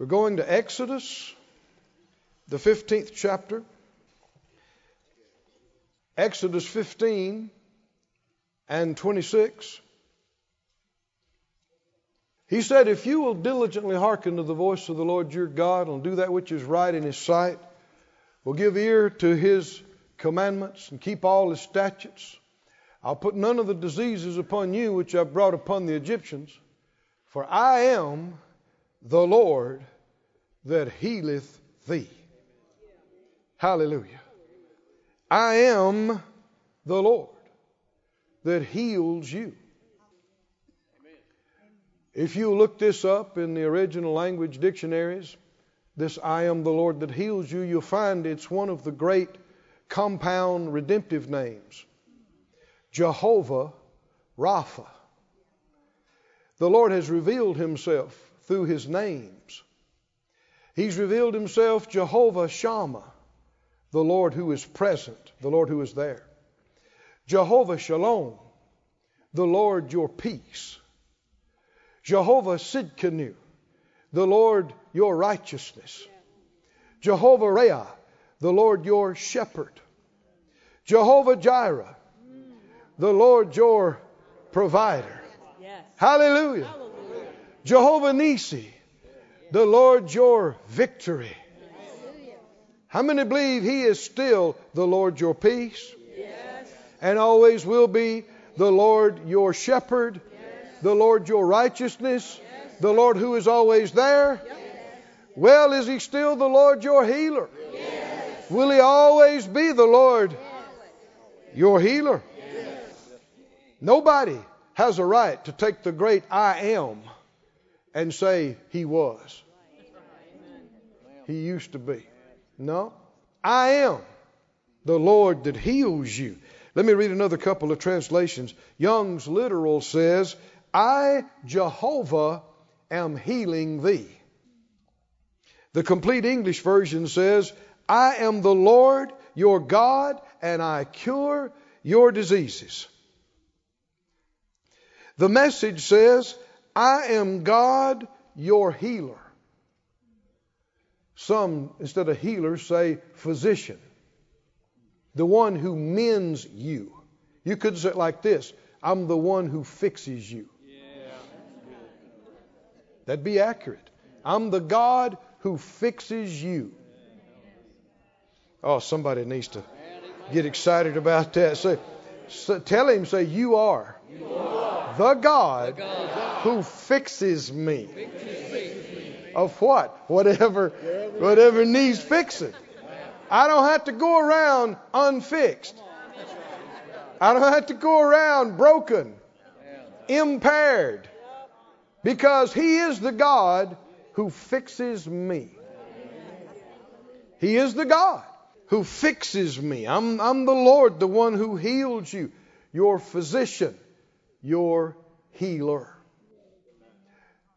We're going to Exodus, the 15th chapter. Exodus 15 and 26. He said, If you will diligently hearken to the voice of the Lord your God and do that which is right in his sight, will give ear to his commandments and keep all his statutes, I'll put none of the diseases upon you which I've brought upon the Egyptians, for I am the Lord that healeth thee. Hallelujah. I am the Lord that heals you. If you look this up in the original language dictionaries, this I am the Lord that heals you, you'll find it's one of the great compound redemptive names Jehovah Rapha. The Lord has revealed himself through his names. He's revealed himself Jehovah Shammah, the Lord who is present, the Lord who is there. Jehovah Shalom, the Lord your peace. Jehovah Sidkenu, the Lord your righteousness. Jehovah Rea, the Lord your shepherd. Jehovah Jireh, the Lord your provider. Yes. Hallelujah. Hallelujah. Jehovah Nisi, the Lord your victory. How many believe He is still the Lord your peace Yes. and always will be the Lord your shepherd, the Lord your righteousness, the Lord who is always there? Well, is He still the Lord your healer? Will He always be the Lord your healer? Nobody has a right to take the great I am and say he was. He used to be. No. I am the Lord that heals you. Let me read another couple of translations. Young's literal says, I, Jehovah, am healing thee. The complete English version says, I am the Lord your God, and I cure your diseases. The message says, I am God, your healer. Some, instead of healer, say physician. The one who mends you. You could say it like this I'm the one who fixes you. That'd be accurate. I'm the God who fixes you. Oh, somebody needs to get excited about that. Say, so tell him, say, you are, the God, who fixes me. Of what? Whatever, whatever needs fixing. I don't have to go around unfixed. I don't have to go around broken, impaired, because He is the God who fixes me. He is the God who fixes me. I'm, I'm the Lord, the one who heals you, your physician, your healer.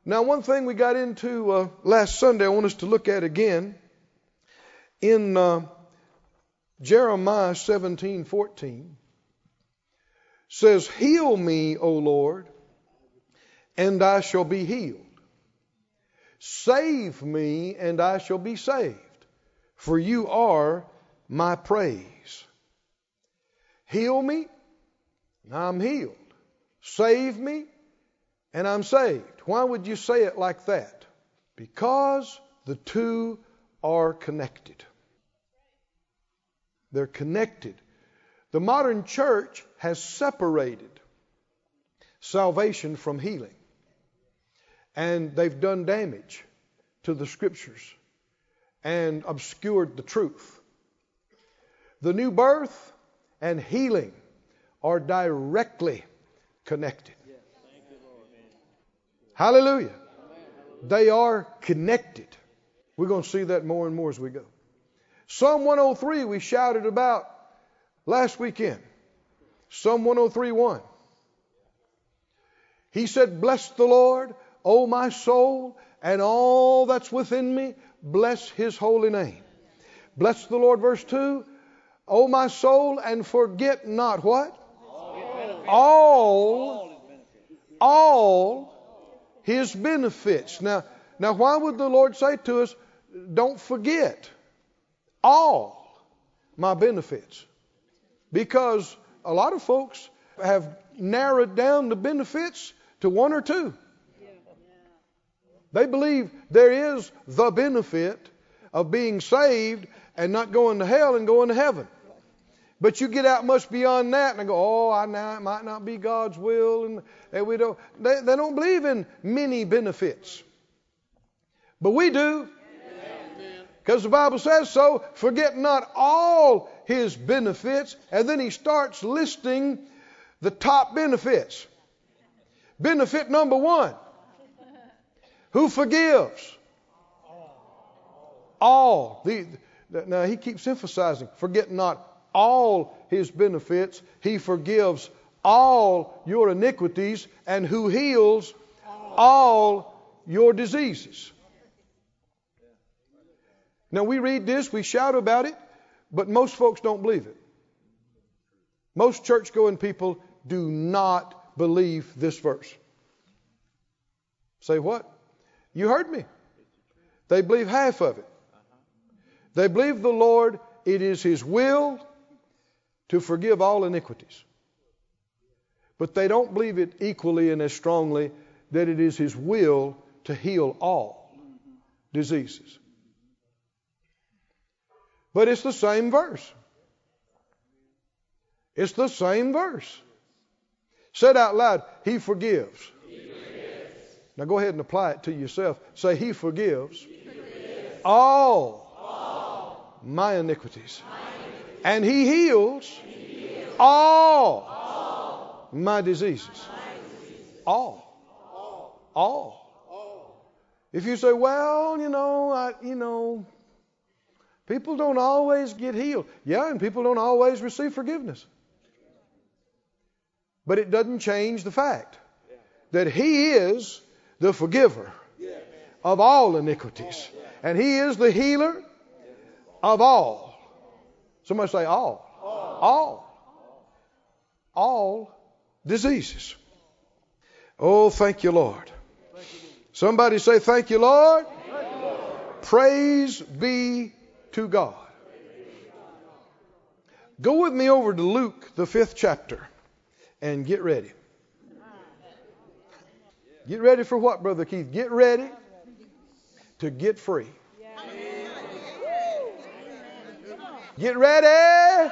Now, one thing we got into uh, last Sunday, I want us to look at again in uh, Jeremiah 17 14 says, Heal me, O Lord, and I shall be healed. Save me, and I shall be saved, for you are my praise. Heal me, and I'm healed. Save me, and I'm saved. Why would you say it like that? Because the two are connected. They're connected. The modern church has separated salvation from healing. And they've done damage to the scriptures and obscured the truth. The new birth and healing are directly connected. Hallelujah. They are connected. We're going to see that more and more as we go. Psalm 103 we shouted about last weekend. Psalm 103 1. He said, Bless the Lord, O my soul, and all that's within me, bless his holy name. Bless the Lord, verse 2. O my soul, and forget not what? All, all his benefits. Now, Now, why would the Lord say to us, don't forget all my benefits? Because a lot of folks have narrowed down the benefits to one or two. They believe there is the benefit of being saved and not going to hell and going to heaven. But you get out much beyond that and I go, oh, I know it might not be God's will, and, and we don't. They, they don't believe in many benefits, but we do, because the Bible says so. Forget not all His benefits, and then He starts listing the top benefits. Benefit number one: Who forgives? All. The, now he keeps emphasizing, forget not all his benefits. He forgives all your iniquities and who heals all your diseases. Now we read this, we shout about it, but most folks don't believe it. Most church going people do not believe this verse. Say what? You heard me. They believe half of it. They believe the Lord, it is His will to forgive all iniquities. But they don't believe it equally and as strongly that it is His will to heal all diseases. But it's the same verse. It's the same verse. Said out loud, He forgives. Now go ahead and apply it to yourself. Say, He forgives, he forgives. All, all, my iniquities. My and he heals, all, my diseases. All. All. If you say, well, you know, I, you know, people don't always get healed. Yeah, and people don't always receive forgiveness. But it doesn't change the fact that He is the forgiver of all iniquities. And He is the healer of all. Somebody say all. All. All, all diseases. Oh, thank you, Lord. Somebody say, Thank you, Lord. Thank you, Lord. Praise be to God. Go with me over to Luke, the fifth chapter, and get ready. Get ready for what, Brother Keith? Get ready to get free. Get ready.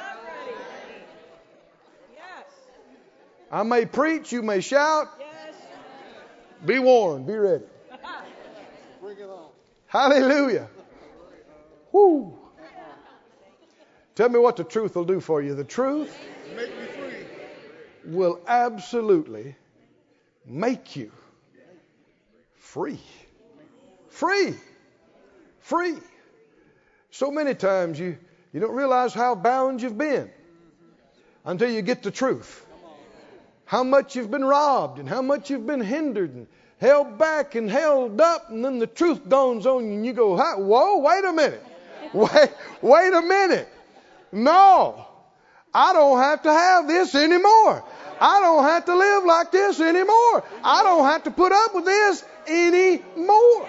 I may preach, you may shout. Be warned, be ready. Bring it on. Hallelujah. Woo. Tell me what the truth will do for you. The truth will absolutely make you free. Free. Free. So many times you you don't realize how bound you've been until you get the truth. How much you've been robbed and how much you've been hindered and held back and held up, and then the truth dawns on you and you go, Whoa, wait a minute. Wait, wait a minute. No, I don't have to have this anymore. I don't have to live like this anymore. I don't have to put up with this anymore.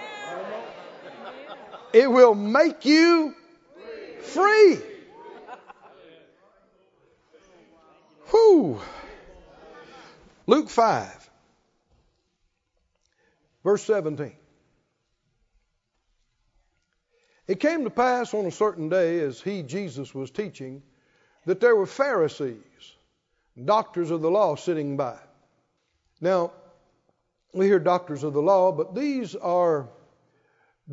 It will make you free. Whew. Luke 5, verse 17. It came to pass on a certain day, as he, Jesus, was teaching, that there were Pharisees, doctors of the law, sitting by. Now, we hear doctors of the law, but these are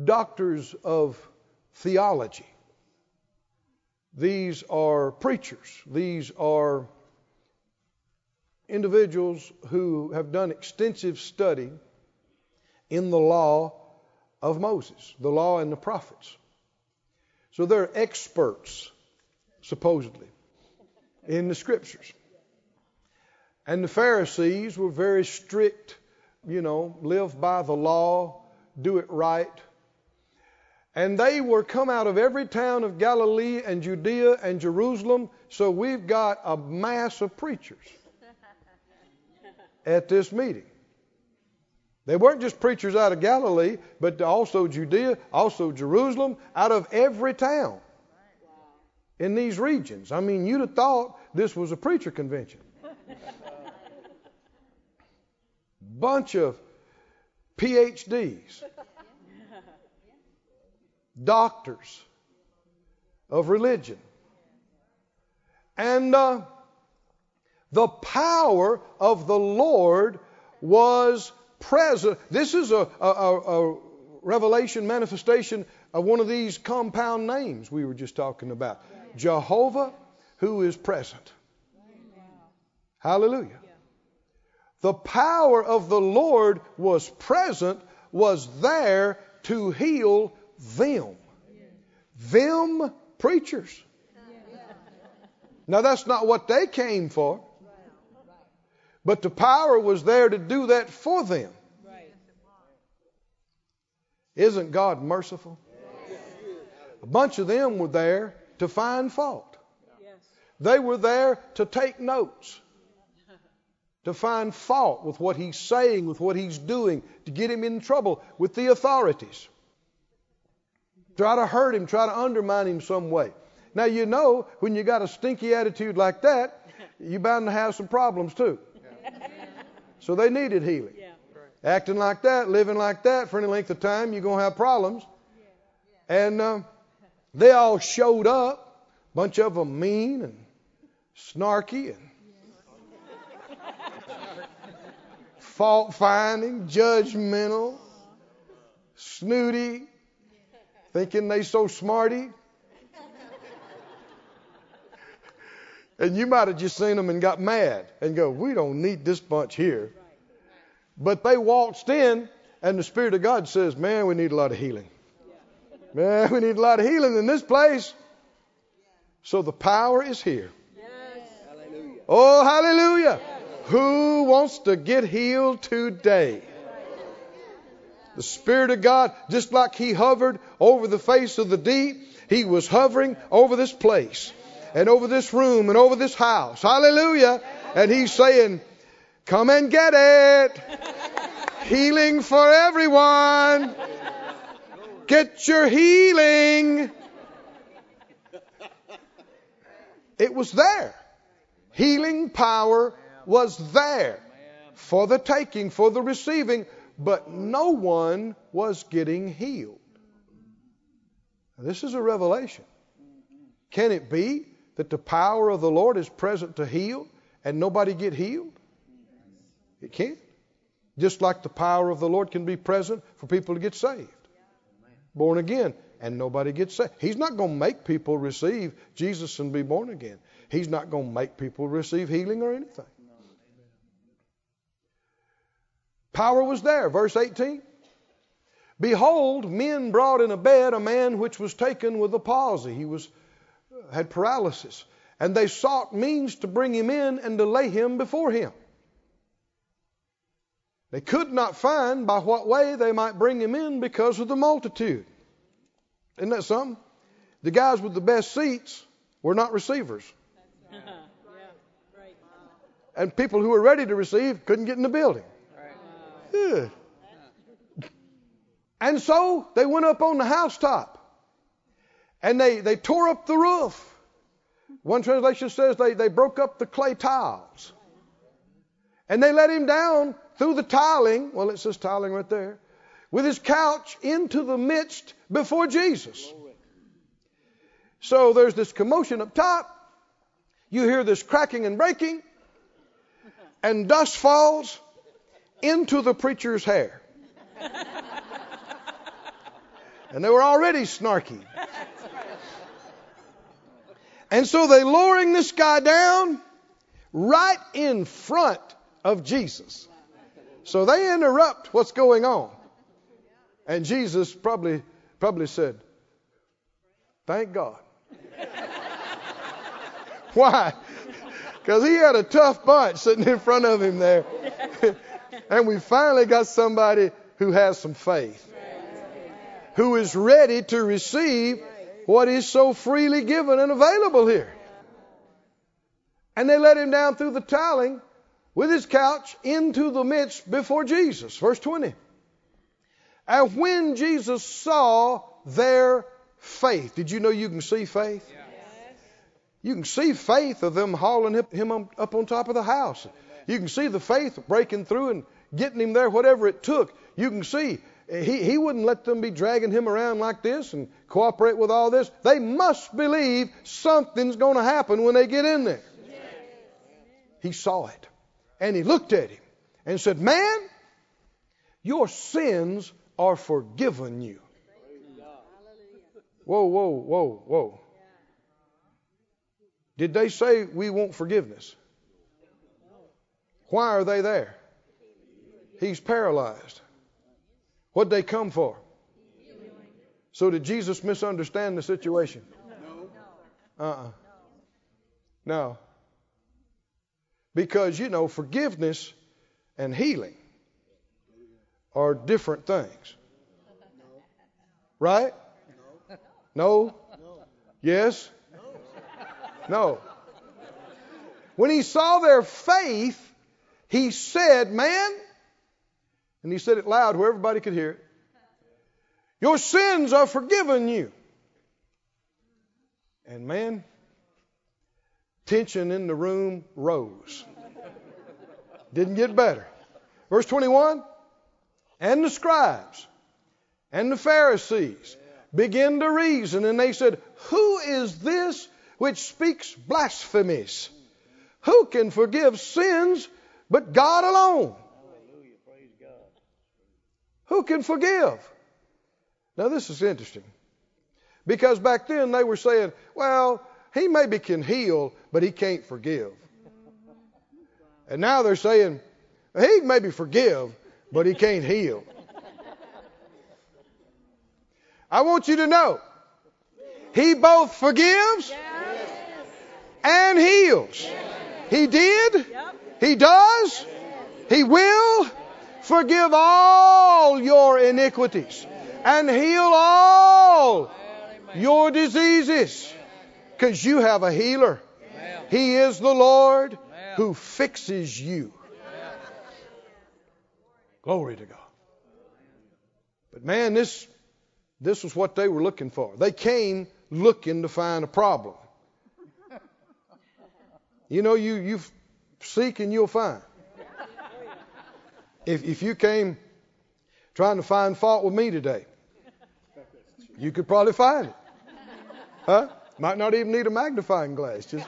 doctors of theology. These are preachers. These are individuals who have done extensive study in the law of Moses, the law and the prophets. So they're experts, supposedly, in the scriptures. And the Pharisees were very strict, you know, live by the law, do it right. And they were come out of every town of Galilee and Judea and Jerusalem. So we've got a mass of preachers at this meeting. They weren't just preachers out of Galilee, but also Judea, also Jerusalem, out of every town in these regions. I mean, you'd have thought this was a preacher convention. Bunch of PhDs, doctors of religion. And uh, the power of the Lord was present. This is a, a, a, revelation manifestation of one of these compound names we were just talking about Jehovah, who is present. Hallelujah. The power of the Lord was present, was there to heal them. Them preachers. Now, that's not what they came for. But the power was there to do that for them. Isn't God merciful? A bunch of them were there to find fault. They were there to take notes, to find fault with what he's saying, with what he's doing, to get him in trouble with the authorities. Try to hurt him, try to undermine him some way. Now, you know, when you got a stinky attitude like that, you're bound to have some problems too. So they needed healing. Yeah. Acting like that, living like that for any length of time, you're going to have problems. And uh, they all showed up, a bunch of them mean and snarky and fault finding, judgmental, snooty, thinking they so smarty. And you might have just seen them and got mad and go, We don't need this bunch here. But they waltzed in, and the Spirit of God says, Man, we need a lot of healing. Man, we need a lot of healing in this place. So the power is here. Oh, hallelujah. Who wants to get healed today? The Spirit of God, just like He hovered over the face of the deep, He was hovering over this place and over this room and over this house. Hallelujah. And he's saying, Come and get it. Healing for everyone. Get your healing. It was there. Healing power was there for the taking, for the receiving, but no one was getting healed. This is a revelation. Can it be that the power of the Lord is present to heal and nobody get healed? It can't. Just like the power of the Lord can be present for people to get saved. Born again and nobody gets saved. He's not going to make people receive Jesus and be born again. He's not going to make people receive healing or anything. Power was there. Verse 18. Behold, men brought in a bed a man which was taken with a palsy. He was uh, had paralysis. And they sought means to bring him in and to lay him before him. They could not find by what way they might bring him in because of the multitude. Isn't that something? The guys with the best seats were not receivers. And people who were ready to receive couldn't get in the building. And so they went up on the housetop and they, they tore up the roof. One translation says they, they broke up the clay tiles. And they let him down through the tiling. Well, it says tiling right there. With his couch into the midst before Jesus. So there's this commotion up top. You hear this cracking and breaking. And dust falls into the preacher's hair. And they were already snarky. And so they lowering this guy down right in front of Jesus. So they interrupt what's going on. And Jesus probably probably said, Thank God. Why? Because he had a tough bunch sitting in front of him there. and we finally got somebody who has some faith, who is ready to receive what is so freely given and available here. And they let him down through the tiling with his couch into the midst before Jesus. Verse 20. And when Jesus saw their faith, did you know you can see faith? Yes. You can see faith of them hauling him up on top of the house. You can see the faith breaking through and getting him there, whatever it took. You can see he, he wouldn't let them be dragging him around like this and cooperate with all this. They must believe something's going to happen when they get in there. He saw it. And he looked at him and said, Man, your sins are forgiven you. Whoa, whoa, whoa, whoa. Did they say we want forgiveness? Why are they there? He's paralyzed. What'd they come for? So did Jesus misunderstand the situation? No. Uh-uh. No. Because, you know, forgiveness and healing are different things. Right? No? Yes? No. When he saw their faith, he said, Man, and he said it loud where everybody could hear it, Your sins are forgiven you. And man, tension in the room rose. Didn't get better. Verse 21 And the scribes and the Pharisees began to reason, and they said, Who is this which speaks blasphemies? Who can forgive sins but God alone? Who can forgive? Now, this is interesting. Because back then they were saying, well, he maybe can heal, but he can't forgive. And now they're saying, he maybe forgive, but he can't heal. I want you to know, he both forgives and heals. He did, he does, he will forgive all your iniquities and heal all your diseases because you have a healer. He is the Lord who fixes you. Glory to God. But man, this this was what they were looking for. They came looking to find a problem. You know, you you seek and you'll find. If, if you came trying to find fault with me today, you could probably find it. Huh? Might not even need a magnifying glass. Just.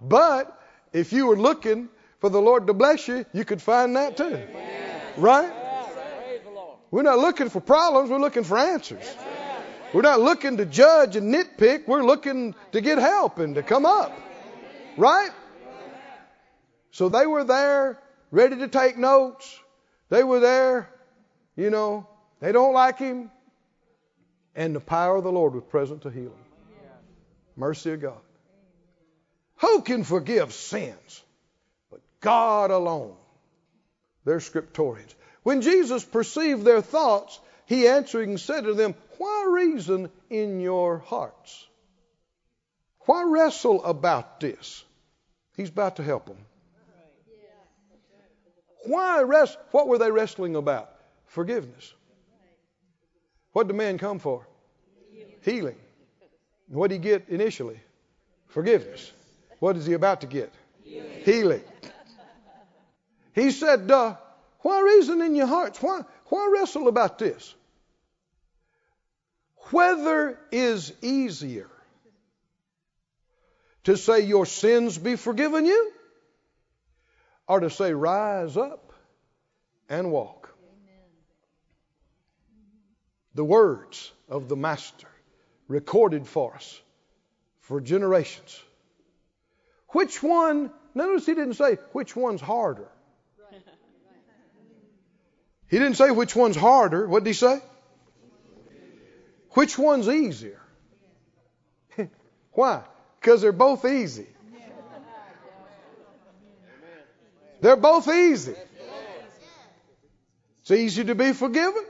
But if you were looking for the Lord to bless you, you could find that too. Right? We're not looking for problems, we're looking for answers. We're not looking to judge and nitpick, we're looking to get help and to come up. Right? So they were there ready to take notes. They were there, you know, they don't like him. And the power of the Lord was present to heal him. Mercy of God. Who can forgive sins? But God alone. They're scriptorians. When Jesus perceived their thoughts, he answering said to them, Why reason in your hearts? Why wrestle about this? He's about to help them. Why rest? What were they wrestling about? Forgiveness. What did the man come for? Healing. What did he get initially? Forgiveness. What is he about to get? Healing. He said, uh, Why reason in your hearts? Why, why wrestle about this? Whether is easier to say your sins be forgiven you are to say, Rise up and walk. The words of the Master recorded for us for generations. Which one, notice he didn't say which one's harder. He didn't say which one's harder. What did he say? Which one's easier? Why? Because they're both easy. They're both easy. It's easy to be forgiven.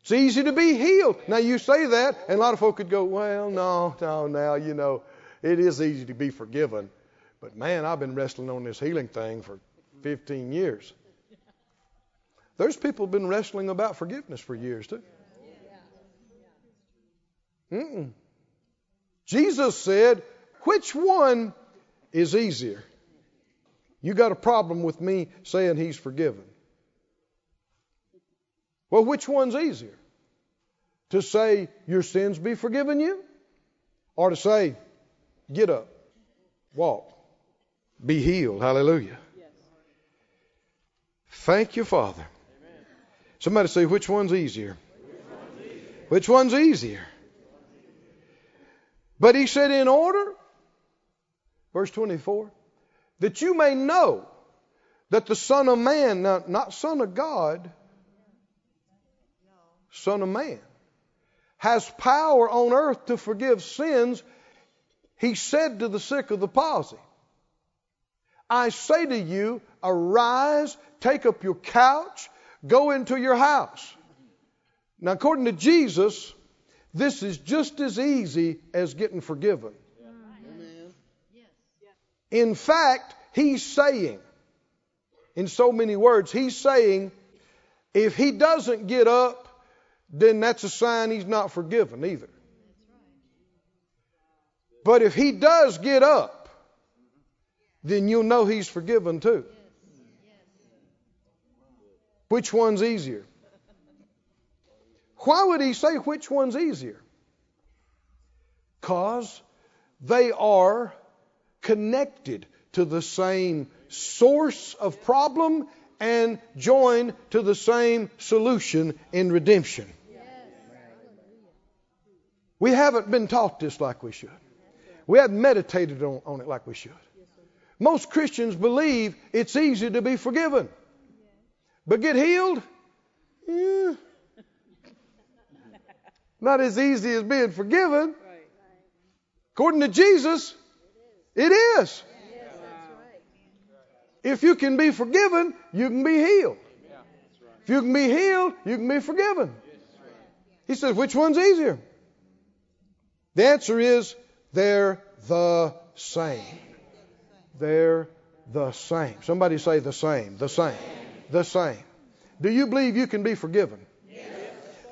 It's easy to be healed. Now you say that, and a lot of folk could go, "Well, no, no, now you know, it is easy to be forgiven, But man, I've been wrestling on this healing thing for 15 years. There's people have been wrestling about forgiveness for years too. Mm-mm. Jesus said, which one is easier? You got a problem with me saying he's forgiven. Well, which one's easier? To say your sins be forgiven you? Or to say, get up, walk, be healed. Hallelujah. Thank you, Father. Somebody say, which one's easier? Which one's easier? But he said, in order, verse 24, that you may know that the Son of Man, now, not Son of God, Son of Man, has power on earth to forgive sins, he said to the sick of the palsy, I say to you, arise, take up your couch, go into your house. Now, according to Jesus, this is just as easy as getting forgiven. In fact, he's saying, in so many words, he's saying, if he doesn't get up, then that's a sign he's not forgiven either. But if he does get up, then you'll know he's forgiven too. Which one's easier? Why would he say which one's easier? Because they are connected to the same source of problem and joined to the same solution in redemption. We haven't been taught this like we should. We haven't meditated on, on it like we should. Most Christians believe it's easy to be forgiven. But get healed? Yeah. Not as easy as being forgiven. According to Jesus, it is. If you can be forgiven, you can be healed. If you can be healed, you can be forgiven. He says, which one's easier? The answer is they're the same. They're the same. Somebody say the same. The same. The same. Do you believe you can be forgiven? Yes.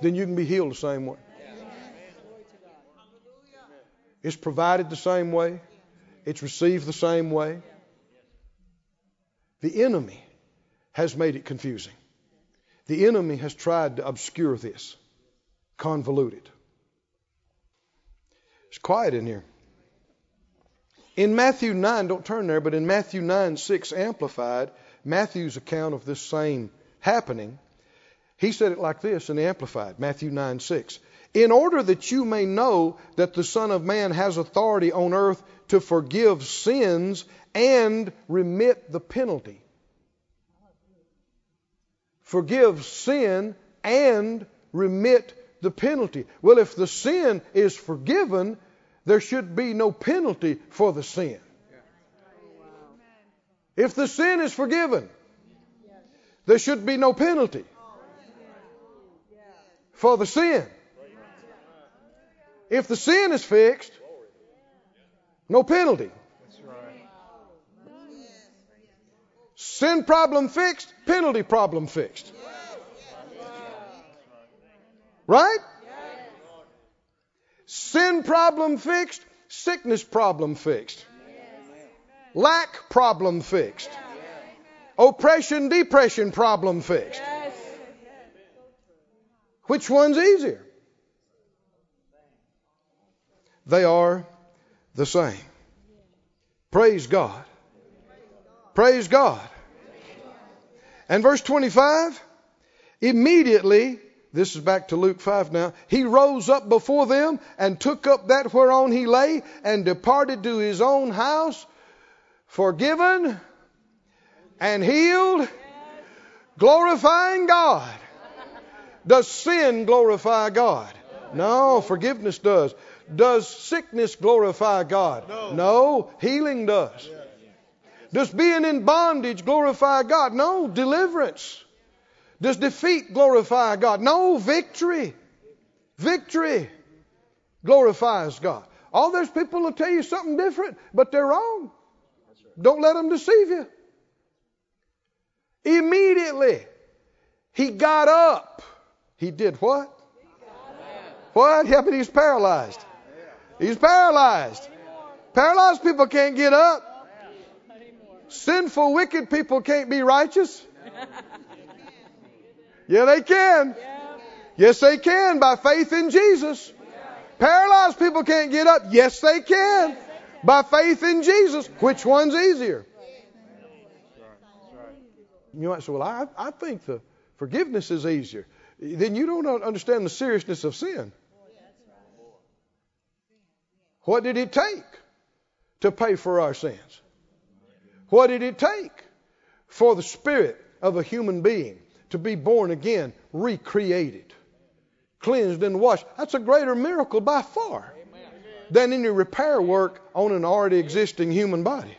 Then you can be healed the same way. It's provided the same way. It's received the same way. The enemy has made it confusing. The enemy has tried to obscure this, convolute it. It's quiet in here. In Matthew 9, don't turn there, but in Matthew 9 6 Amplified, Matthew's account of this same happening, he said it like this in the Amplified, Matthew 9 6. In order that you may know that the Son of Man has authority on earth to forgive sins and remit the penalty. Forgive sin and remit the penalty. Well, if the sin is forgiven, there should be no penalty for the sin. If the sin is forgiven, there should be no penalty for the sin. If the sin is fixed, no penalty. Sin problem fixed, penalty problem fixed. Right? Sin problem fixed, sickness problem fixed. Lack problem fixed. Oppression, depression problem fixed. Which one's easier? They are the same. Praise God. Praise God. And verse 25, immediately, this is back to Luke 5 now, he rose up before them and took up that whereon he lay and departed to his own house forgiven and healed, glorifying God. Does sin glorify God? No, forgiveness does. Does sickness glorify God? No. no healing does. Does being in bondage glorify God? No, deliverance. Does defeat glorify God? No, victory. Victory glorifies God. All those people will tell you something different, but they're wrong. Don't let them deceive you. Immediately, he got up. He did what? What? Yeah, but he's paralyzed. He's paralyzed. Paralyzed people can't get up. Sinful, wicked people can't be righteous. Yeah, they can. Yes, they can by faith in Jesus. Paralyzed people can't get up. Yes, they can by faith in Jesus. Which one's easier? You might say, well, I, I think the forgiveness is easier. Then you don't understand the seriousness of sin. What did it take to pay for our sins? What did it take for the spirit of a human being to be born again, recreated, cleansed and washed? That's a greater miracle by far than any repair work on an already existing human body.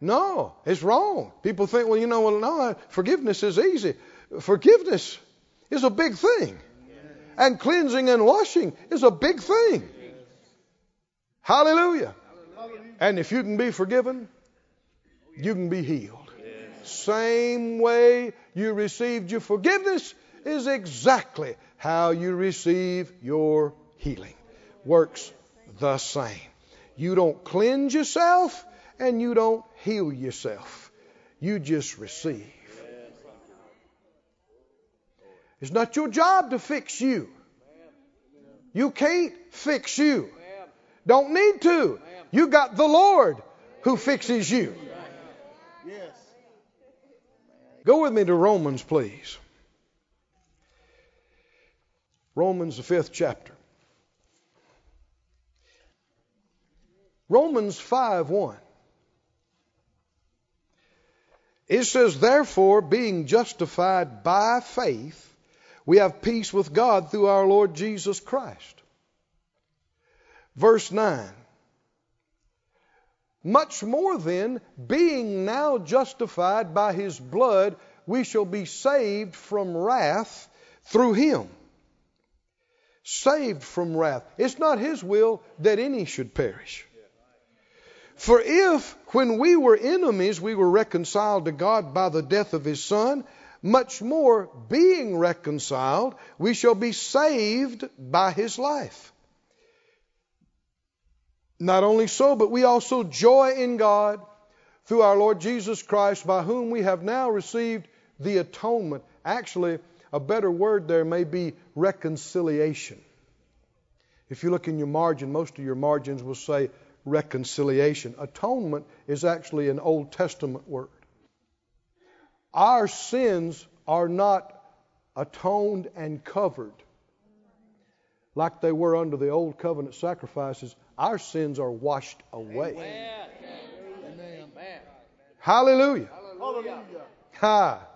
No, it's wrong. People think, well, you know, well, no, forgiveness is easy. Forgiveness is a big thing. And cleansing and washing is a big thing. Hallelujah. And if you can be forgiven, you can be healed. Same way you received your forgiveness is exactly how you receive your healing. Works the same. You don't cleanse yourself and you don't heal yourself. You just receive. It's not your job to fix you. You can't fix you. Don't need to. You got the Lord who fixes you. Go with me to Romans, please. Romans, the fifth chapter. Romans 5 1. It says, Therefore, being justified by faith, we have peace with God through our Lord Jesus Christ. Verse 9. Much more then, being now justified by his blood, we shall be saved from wrath through him. Saved from wrath. It's not his will that any should perish. For if, when we were enemies, we were reconciled to God by the death of his Son, much more, being reconciled, we shall be saved by his life. Not only so, but we also joy in God through our Lord Jesus Christ, by whom we have now received the atonement. Actually, a better word there may be reconciliation. If you look in your margin, most of your margins will say reconciliation. Atonement is actually an Old Testament word. Our sins are not atoned and covered like they were under the old covenant sacrifices. Our sins are washed away. Amen. Hallelujah. Hallelujah. Ha.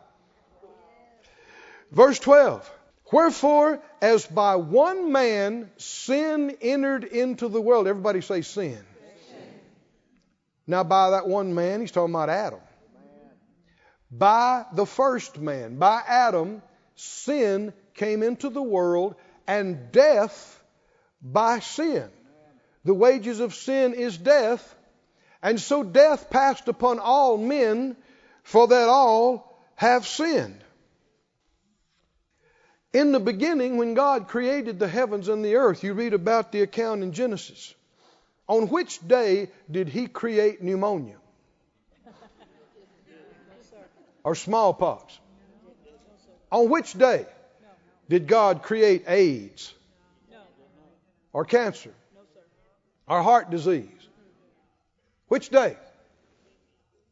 Verse 12. Wherefore, as by one man sin entered into the world. Everybody say sin. Now, by that one man, he's talking about Adam by the first man, by Adam, sin came into the world and death by sin. The wages of sin is death, and so death passed upon all men, for that all have sinned. In the beginning, when God created the heavens and the earth, you read about the account in Genesis. On which day did He create pneumonia? Or smallpox? On which day did God create AIDS or cancer or heart disease? Which day?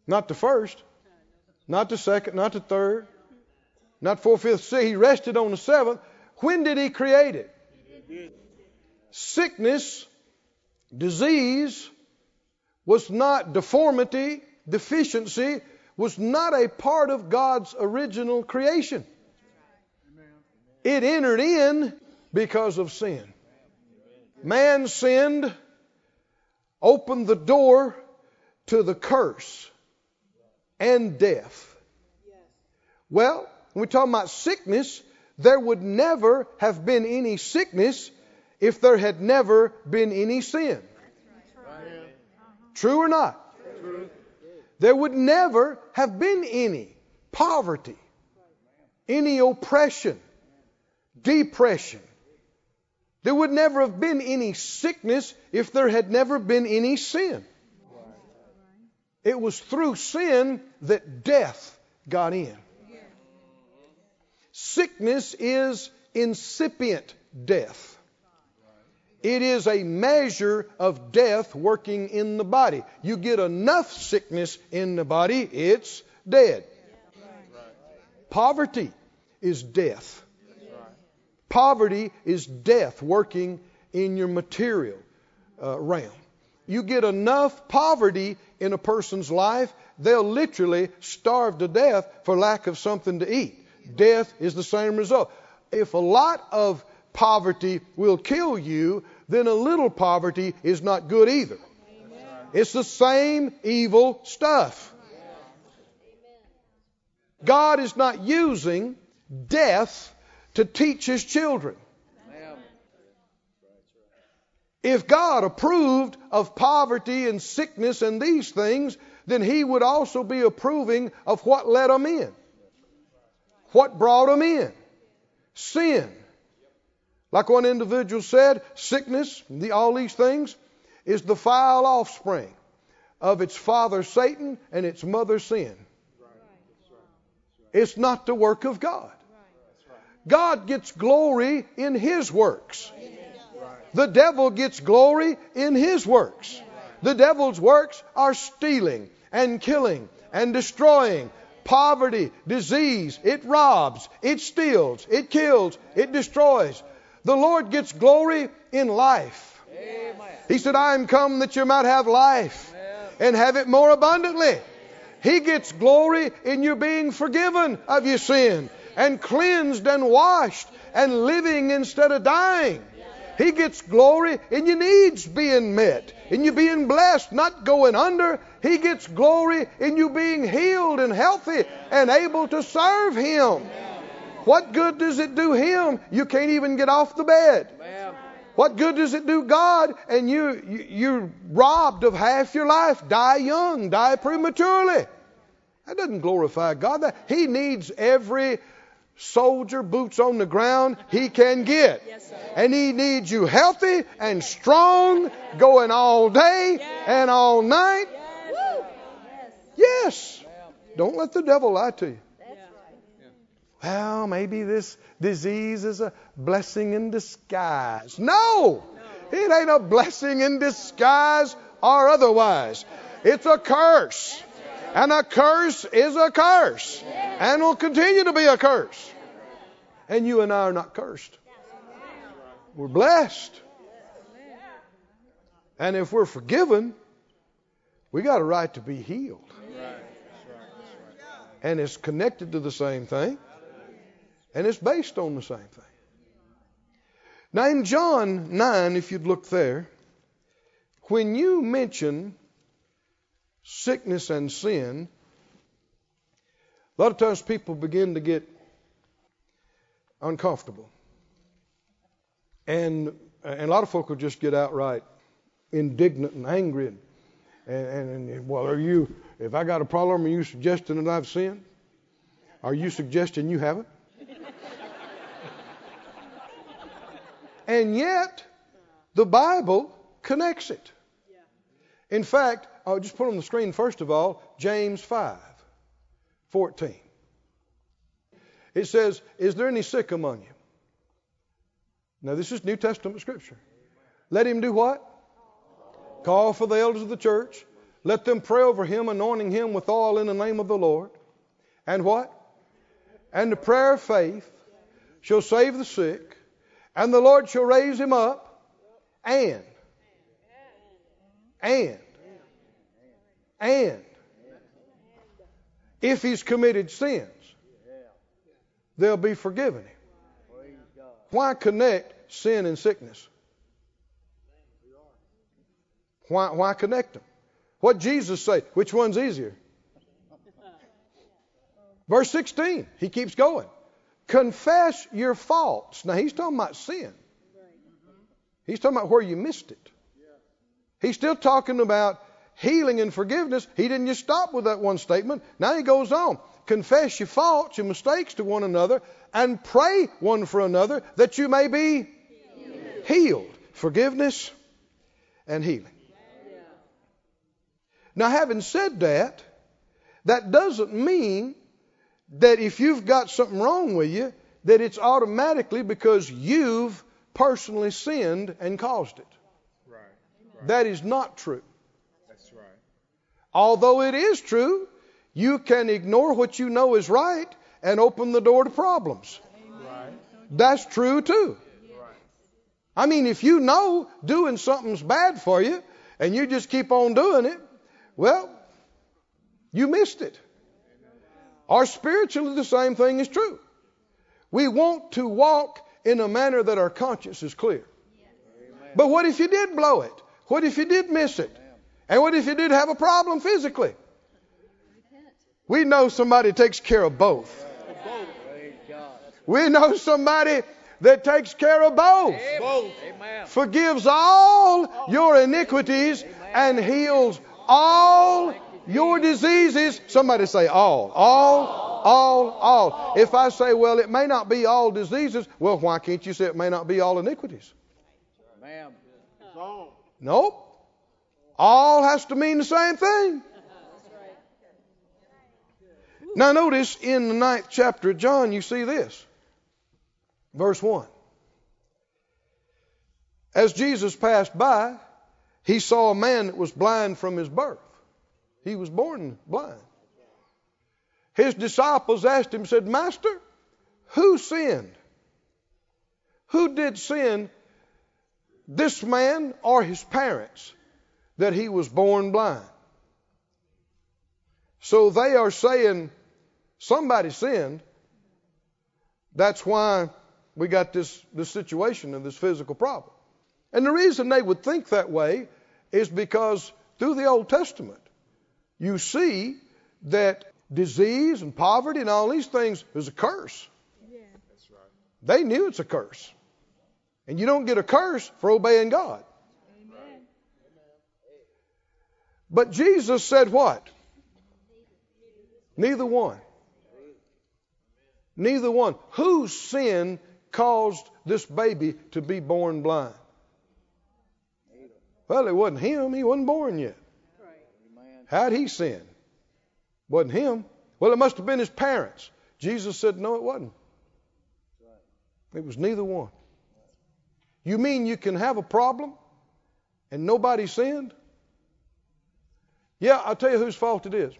Not the first, not the second, not the third, not fourth, fifth, sixth. He rested on the seventh. When did he create it? Sickness, disease was not deformity, deficiency, was not a part of God's original creation. It entered in because of sin. Man sinned, opened the door to the curse and death. Well, when we're talking about sickness, there would never have been any sickness if there had never been any sin. True or not? True. There would never have been any poverty, any oppression, depression. There would never have been any sickness if there had never been any sin. It was through sin that death got in. Sickness is incipient death. It is a measure of death working in the body. You get enough sickness in the body, it's dead. Poverty is death. Poverty is death working in your material uh, realm. You get enough poverty in a person's life, they'll literally starve to death for lack of something to eat. Death is the same result. If a lot of poverty will kill you, then a little poverty is not good either. It's the same evil stuff. God is not using death to teach his children. If God approved of poverty and sickness and these things, then He would also be approving of what let them in. What brought them in? Sin. Like one individual said, sickness, the, all these things, is the foul offspring of its father Satan and its mother sin. It's not the work of God. God gets glory in His works. The devil gets glory in his works. The devil's works are stealing and killing and destroying, poverty, disease. It robs, it steals, it kills, it destroys. The Lord gets glory in life. He said, I am come that you might have life and have it more abundantly. He gets glory in you being forgiven of your sin and cleansed and washed and living instead of dying. He gets glory in your needs being met, in you being blessed, not going under. He gets glory in you being healed and healthy and able to serve Him. What good does it do Him? You can't even get off the bed. What good does it do God? And you, you you're robbed of half your life. Die young, die prematurely. That doesn't glorify God. That, he needs every soldier, boots on the ground, he can get. Yes, and he needs you healthy and strong, going all day yes. and all night. Yes. yes. Don't let the devil lie to you. Well, maybe this disease is a blessing in disguise. No, it ain't a blessing in disguise or otherwise. It's a curse. And a curse is a curse. And will continue to be a curse. And you and I are not cursed. We're blessed. And if we're forgiven, we got a right to be healed. And it's connected to the same thing. And it's based on the same thing. Now, in John 9, if you'd look there, when you mention sickness and sin, a lot of times people begin to get uncomfortable. And, and a lot of folk will just get outright indignant and angry. And, and, and, well, are you, if I got a problem, are you suggesting that I've sinned? Are you suggesting you haven't? And yet, the Bible connects it. In fact, I'll just put on the screen first of all James 5 14. It says, Is there any sick among you? Now, this is New Testament scripture. Let him do what? Call for the elders of the church. Let them pray over him, anointing him with oil in the name of the Lord. And what? And the prayer of faith shall save the sick, and the Lord shall raise him up. And, and, and, if he's committed sins, they'll be forgiven him. Why connect sin and sickness? Why, why connect them? What Jesus say? Which one's easier? Verse 16, he keeps going. Confess your faults. Now he's talking about sin. He's talking about where you missed it. He's still talking about healing and forgiveness, he didn't just stop with that one statement. Now he goes on. Confess your faults, your mistakes to one another, and pray one for another that you may be healed. healed. Forgiveness and healing. Now, having said that, that doesn't mean that if you've got something wrong with you, that it's automatically because you've personally sinned and caused it. Right. right. That is not true. That's right. Although it is true, you can ignore what you know is right and open the door to problems. Right. That's true too. I mean, if you know doing something's bad for you and you just keep on doing it, well, you missed it. Or spiritually, the same thing is true. We want to walk in a manner that our conscience is clear. But what if you did blow it? What if you did miss it? And what if you did have a problem physically? We know somebody takes care of both. We know somebody that takes care of both. Both. Forgives all your iniquities and heals all your diseases. Somebody say all. All, all, all. If I say, well, it may not be all diseases, well, why can't you say it may not be all iniquities? Ma'am. Nope. All has to mean the same thing. Now, notice in the ninth chapter of John, you see this. Verse 1. As Jesus passed by, he saw a man that was blind from his birth. He was born blind. His disciples asked him, said, Master, who sinned? Who did sin, this man or his parents, that he was born blind? So they are saying somebody sinned. That's why we got this, this situation and this physical problem. And the reason they would think that way is because through the Old Testament, you see that disease and poverty and all these things is a curse. Yeah. That's right. They knew it's a curse. And you don't get a curse for obeying God. Amen. But Jesus said what? Neither one. Neither one. Whose sin caused this baby to be born blind? Well, it wasn't him. He wasn't born yet. How'd he sin? Wasn't him. Well, it must have been his parents. Jesus said, no, it wasn't. It was neither one. You mean you can have a problem and nobody sinned? Yeah, I'll tell you whose fault it is.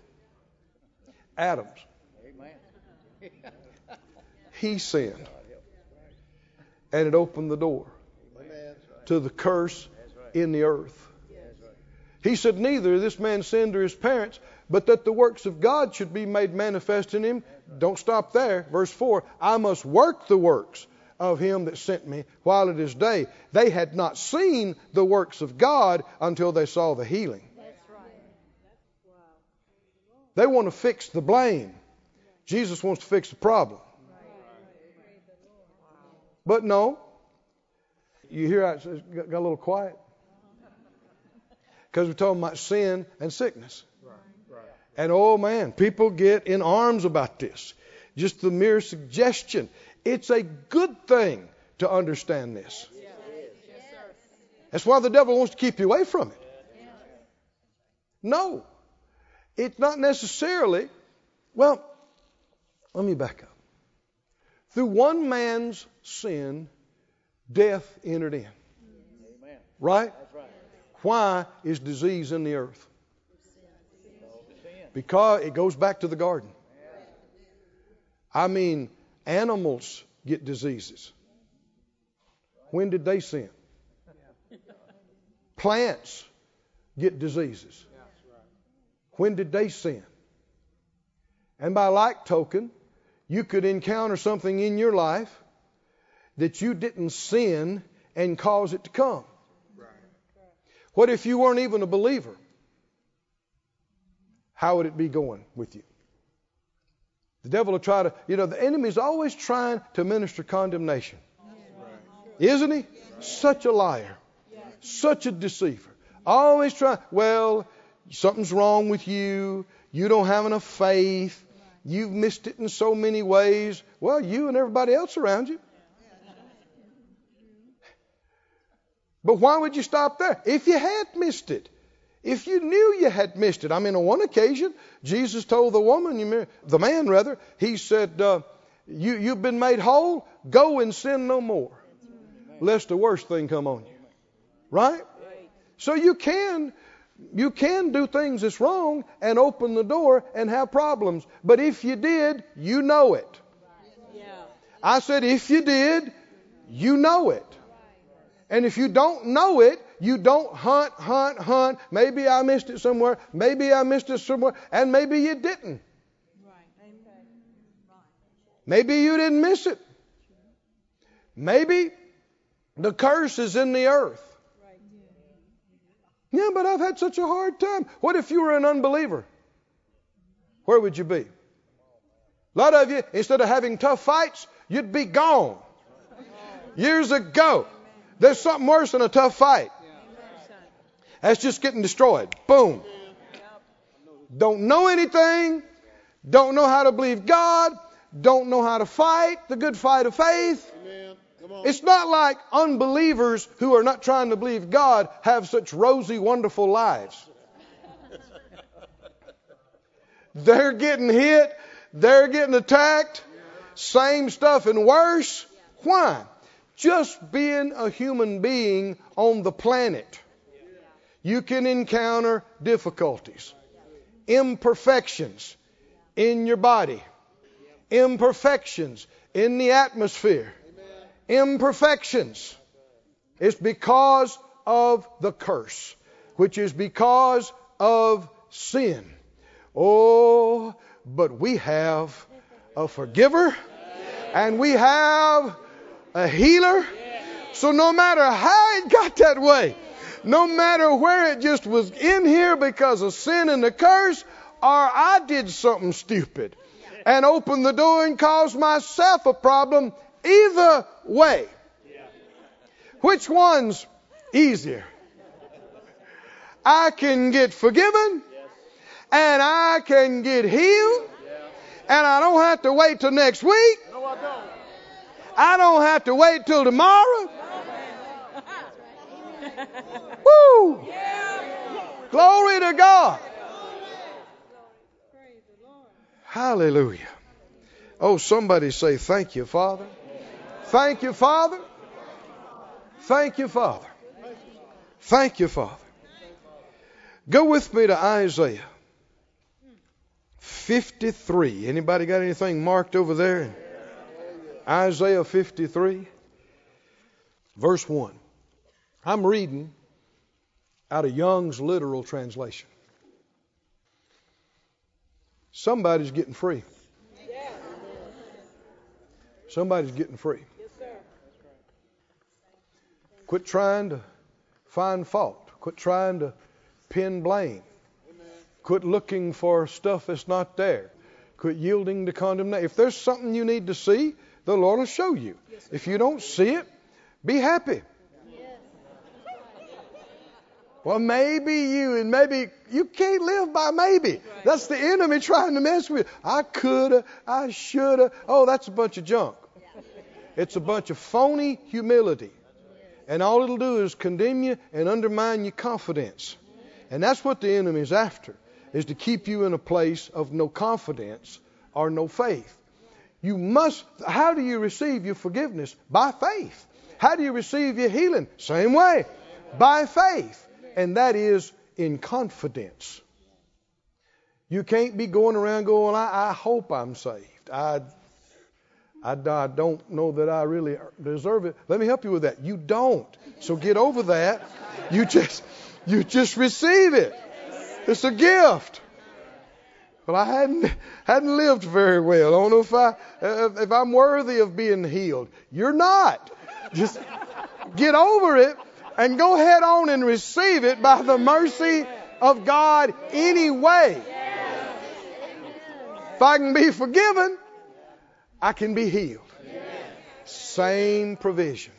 Adam's. Amen. He sinned. And it opened the door to the curse in the earth. He said, Neither this man sinned or his parents, but that the works of God should be made manifest in him. Don't stop there. Verse 4 I must work the works of him that sent me while it is day. They had not seen the works of God until they saw the healing. That's right. They want to fix the blame. Jesus wants to fix the problem. But no. You hear how it says- got got a little quiet? Because we're talking about sin and sickness. Right. Right. And oh man, people get in arms about this. Just the mere suggestion. It's a good thing to understand this. That's why the devil wants to keep you away from it. No, it's not necessarily. Well, let me back up. Through one man's sin, death entered in. Amen. Right? Why is disease in the earth? Because it goes back to the garden. I mean, animals get diseases. When did they sin? Plants get diseases. When did they sin? And by like token, you could encounter something in your life that you didn't sin and cause it to come. What if you weren't even a believer? How would it be going with you? The devil will try to, you know, the enemy's always trying to minister condemnation. Isn't he? Such a liar. Such a deceiver. Always trying, well, something's wrong with you. You don't have enough faith. You've missed it in so many ways. Well, you and everybody else around you. But why would you stop there? If you had missed it, if you knew you had missed it. I mean, on one occasion, Jesus told the woman, the man rather, he said, uh, you, You've been made whole, go and sin no more, lest the worst thing come on you. Right? So you can you can do things that's wrong and open the door and have problems. But if you did, you know it. I said, if you did, you know it. And if you don't know it, you don't hunt, hunt, hunt. Maybe I missed it somewhere. Maybe I missed it somewhere. And maybe you didn't. Maybe you didn't miss it. Maybe the curse is in the earth. Yeah, but I've had such a hard time. What if you were an unbeliever? Where would you be? A lot of you, instead of having tough fights, you'd be gone. Years ago. There's something worse than a tough fight. That's just getting destroyed. Boom. Don't know anything. Don't know how to believe God. Don't know how to fight the good fight of faith. It's not like unbelievers who are not trying to believe God have such rosy, wonderful lives. They're getting hit, they're getting attacked, same stuff and worse. Why? Just being a human being on the planet, you can encounter difficulties, imperfections in your body, imperfections in the atmosphere imperfections. It's because of the curse, which is because of sin. Oh, but we have a forgiver and we have a healer. So no matter how it got that way, no matter where it just was in here because of sin and the curse, or I did something stupid and opened the door and caused myself a problem, Either way. Which one's easier? I can get forgiven and I can get healed and I don't have to wait till next week. I don't have to wait till tomorrow. Woo! Glory to God. Hallelujah. Oh, somebody say, Thank you, Father. Thank you, Father. Thank you, Father. Thank you, Father. Go with me to Isaiah 53. Anybody got anything marked over there? Isaiah 53, verse 1. I'm reading out of Young's literal translation. Somebody's getting free. Somebody's getting free. Quit trying to find fault. Quit trying to pin blame. Quit looking for stuff that's not there. Quit yielding to condemnation. If there's something you need to see, the Lord will show you. If you don't see it, be happy. Well, maybe you, and maybe you can't live by maybe. That's the enemy trying to mess with you. I coulda, I shoulda. Oh, that's a bunch of junk. It's a bunch of phony humility. And all it'll do is condemn you and undermine your confidence. And that's what the enemy is after, is to keep you in a place of no confidence or no faith. You must, how do you receive your forgiveness? By faith. How do you receive your healing? Same way. By faith. And that is in confidence. You can't be going around going, I, I hope I'm saved. I I, I don't know that I really deserve it. Let me help you with that. You don't. So get over that. You just you just receive it. It's a gift. Well, I hadn't hadn't lived very well. I don't know if I uh, if I'm worthy of being healed. You're not. Just get over it and go head on and receive it by the mercy of God anyway. If I can be forgiven, I can be healed. Same provision.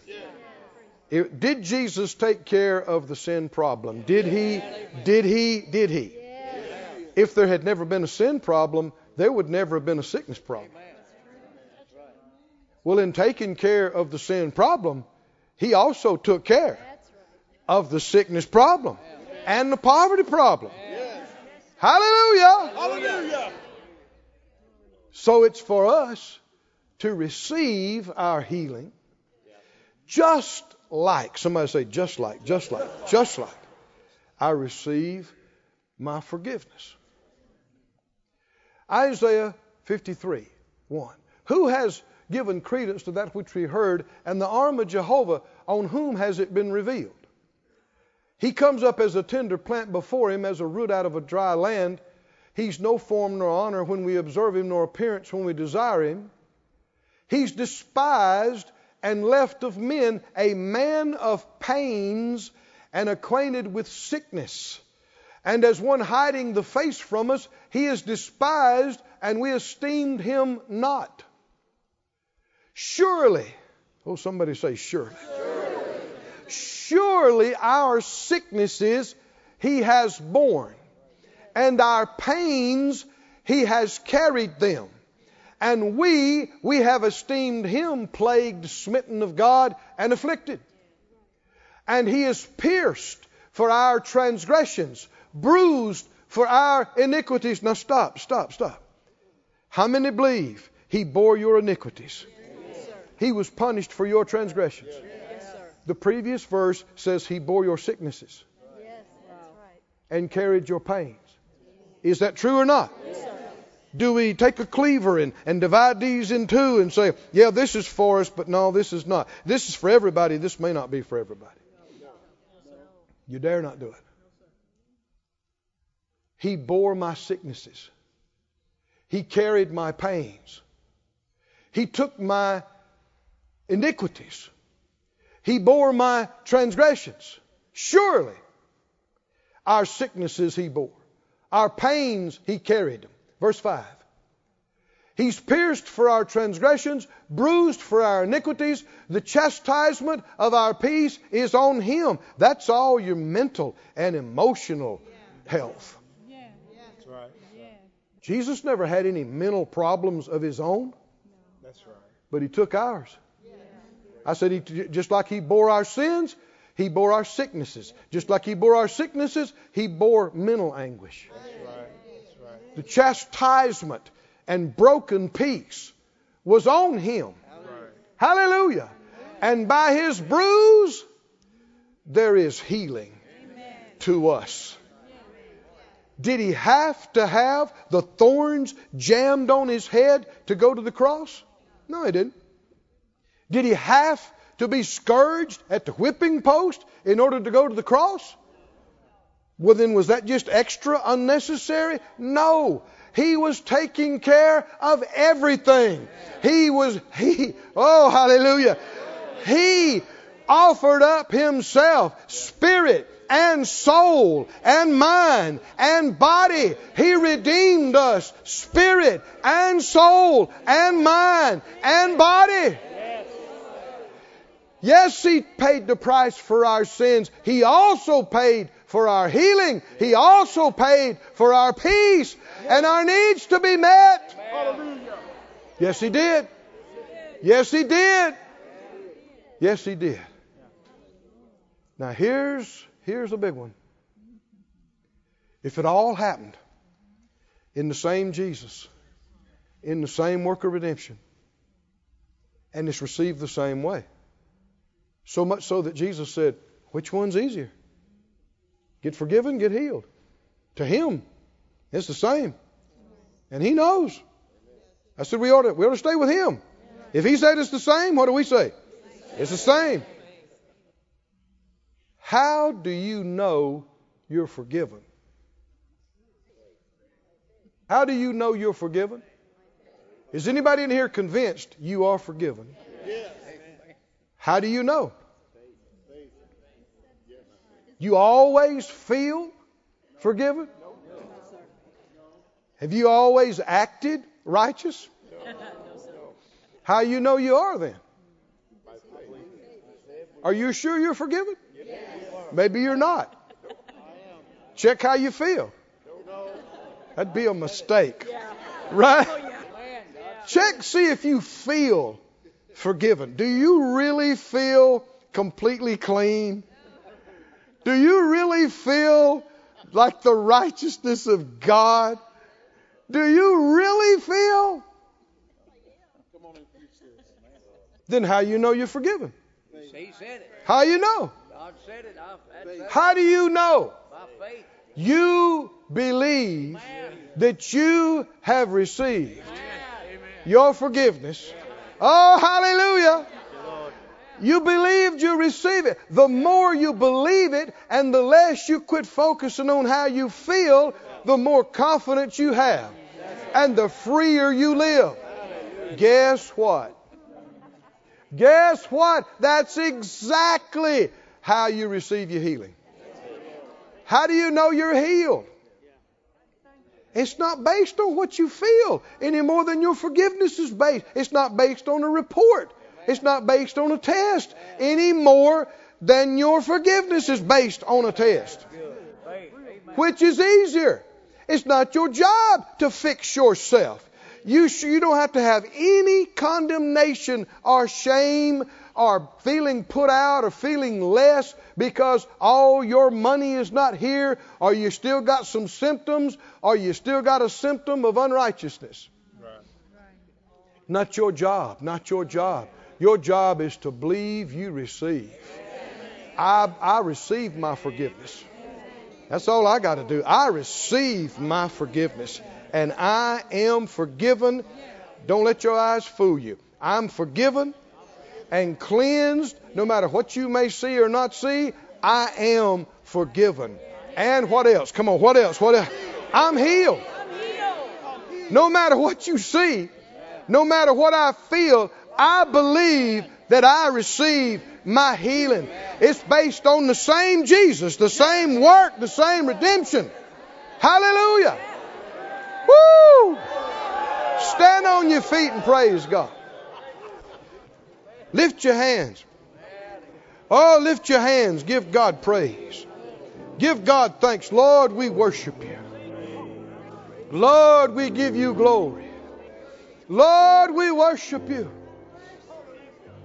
Did Jesus take care of the sin problem? Did he? Did he? Did he? If there had never been a sin problem, there would never have been a sickness problem. Well, in taking care of the sin problem, he also took care of the sickness problem and the poverty problem. Hallelujah. Hallelujah. So it's for us to receive our healing just like, somebody say, just like, just like, just like I receive my forgiveness. Isaiah 53 1. Who has given credence to that which we heard, and the arm of Jehovah, on whom has it been revealed? He comes up as a tender plant before him, as a root out of a dry land. He's no form nor honor when we observe him, nor appearance when we desire him. He's despised and left of men, a man of pains and acquainted with sickness. And as one hiding the face from us, he is despised, and we esteemed him not. Surely, oh, somebody say, surely. Surely our sicknesses he has borne, and our pains he has carried them. And we, we have esteemed him plagued, smitten of God, and afflicted. And he is pierced for our transgressions, bruised for our iniquities. Now stop, stop, stop. How many believe he bore your iniquities? He was punished for your transgressions. The previous verse says he bore your sicknesses and carried your pains. Is that true or not? Do we take a cleaver and, and divide these in two and say, yeah, this is for us, but no, this is not. This is for everybody. This may not be for everybody. You dare not do it. He bore my sicknesses. He carried my pains. He took my iniquities. He bore my transgressions. Surely our sicknesses he bore. Our pains he carried. Verse 5. He's pierced for our transgressions, bruised for our iniquities. The chastisement of our peace is on him. That's all your mental and emotional health. Yeah, That's right. Jesus never had any mental problems of his own, That's right. but he took ours. I said, he, just like he bore our sins, he bore our sicknesses. Just like he bore our sicknesses, he bore mental anguish. That's right. That's right. The chastisement and broken peace was on him. Right. Hallelujah. And by his bruise, there is healing to us. Did he have to have the thorns jammed on his head to go to the cross? No, he didn't. Did he have to be scourged at the whipping post in order to go to the cross? Well, then, was that just extra unnecessary? No. He was taking care of everything. He was, he, oh, hallelujah. He offered up himself, spirit and soul and mind and body. He redeemed us, spirit and soul and mind and body. Yes, He paid the price for our sins. He also paid for our healing. He also paid for our peace and our needs to be met. Yes, He did. Yes, He did. Yes, He did. Now, here's, here's a big one. If it all happened in the same Jesus, in the same work of redemption, and it's received the same way, so much so that Jesus said, which one's easier? Get forgiven, get healed. To him, it's the same. And he knows. I said we ought to we ought to stay with him. If he said it's the same, what do we say? It's the same. How do you know you're forgiven? How do you know you're forgiven? Is anybody in here convinced you are forgiven? How do you know? You always feel forgiven? Have you always acted righteous? How you know you are then? Are you sure you're forgiven? Maybe you're not. Check how you feel. That'd be a mistake. Right? Check, see if you feel forgiven. Do you really feel completely clean? Do you really feel like the righteousness of God? Do you really feel? Then how you know you're forgiven? He said it. How you know? God said it. I. How do you know? By faith. You believe that you have received your forgiveness. Oh, hallelujah. You believed you receive it. The more you believe it and the less you quit focusing on how you feel, the more confidence you have and the freer you live. Guess what? Guess what? That's exactly how you receive your healing. How do you know you're healed? It's not based on what you feel any more than your forgiveness is based. It's not based on a report. It's not based on a test any more than your forgiveness is based on a test. Which is easier? It's not your job to fix yourself. You, sh- you don't have to have any condemnation or shame or feeling put out or feeling less because all your money is not here or you still got some symptoms or you still got a symptom of unrighteousness. Right. Not your job, not your job. Your job is to believe you receive. I, I receive my forgiveness. That's all I got to do. I receive my forgiveness. And I am forgiven. Don't let your eyes fool you. I'm forgiven and cleansed. No matter what you may see or not see, I am forgiven. And what else? Come on, what else? What else? I'm healed. No matter what you see, no matter what I feel, I believe that I receive my healing. It's based on the same Jesus, the same work, the same redemption. Hallelujah. Woo! Stand on your feet and praise God. Lift your hands. Oh, lift your hands. Give God praise. Give God thanks. Lord, we worship you. Lord, we give you glory. Lord, we worship you.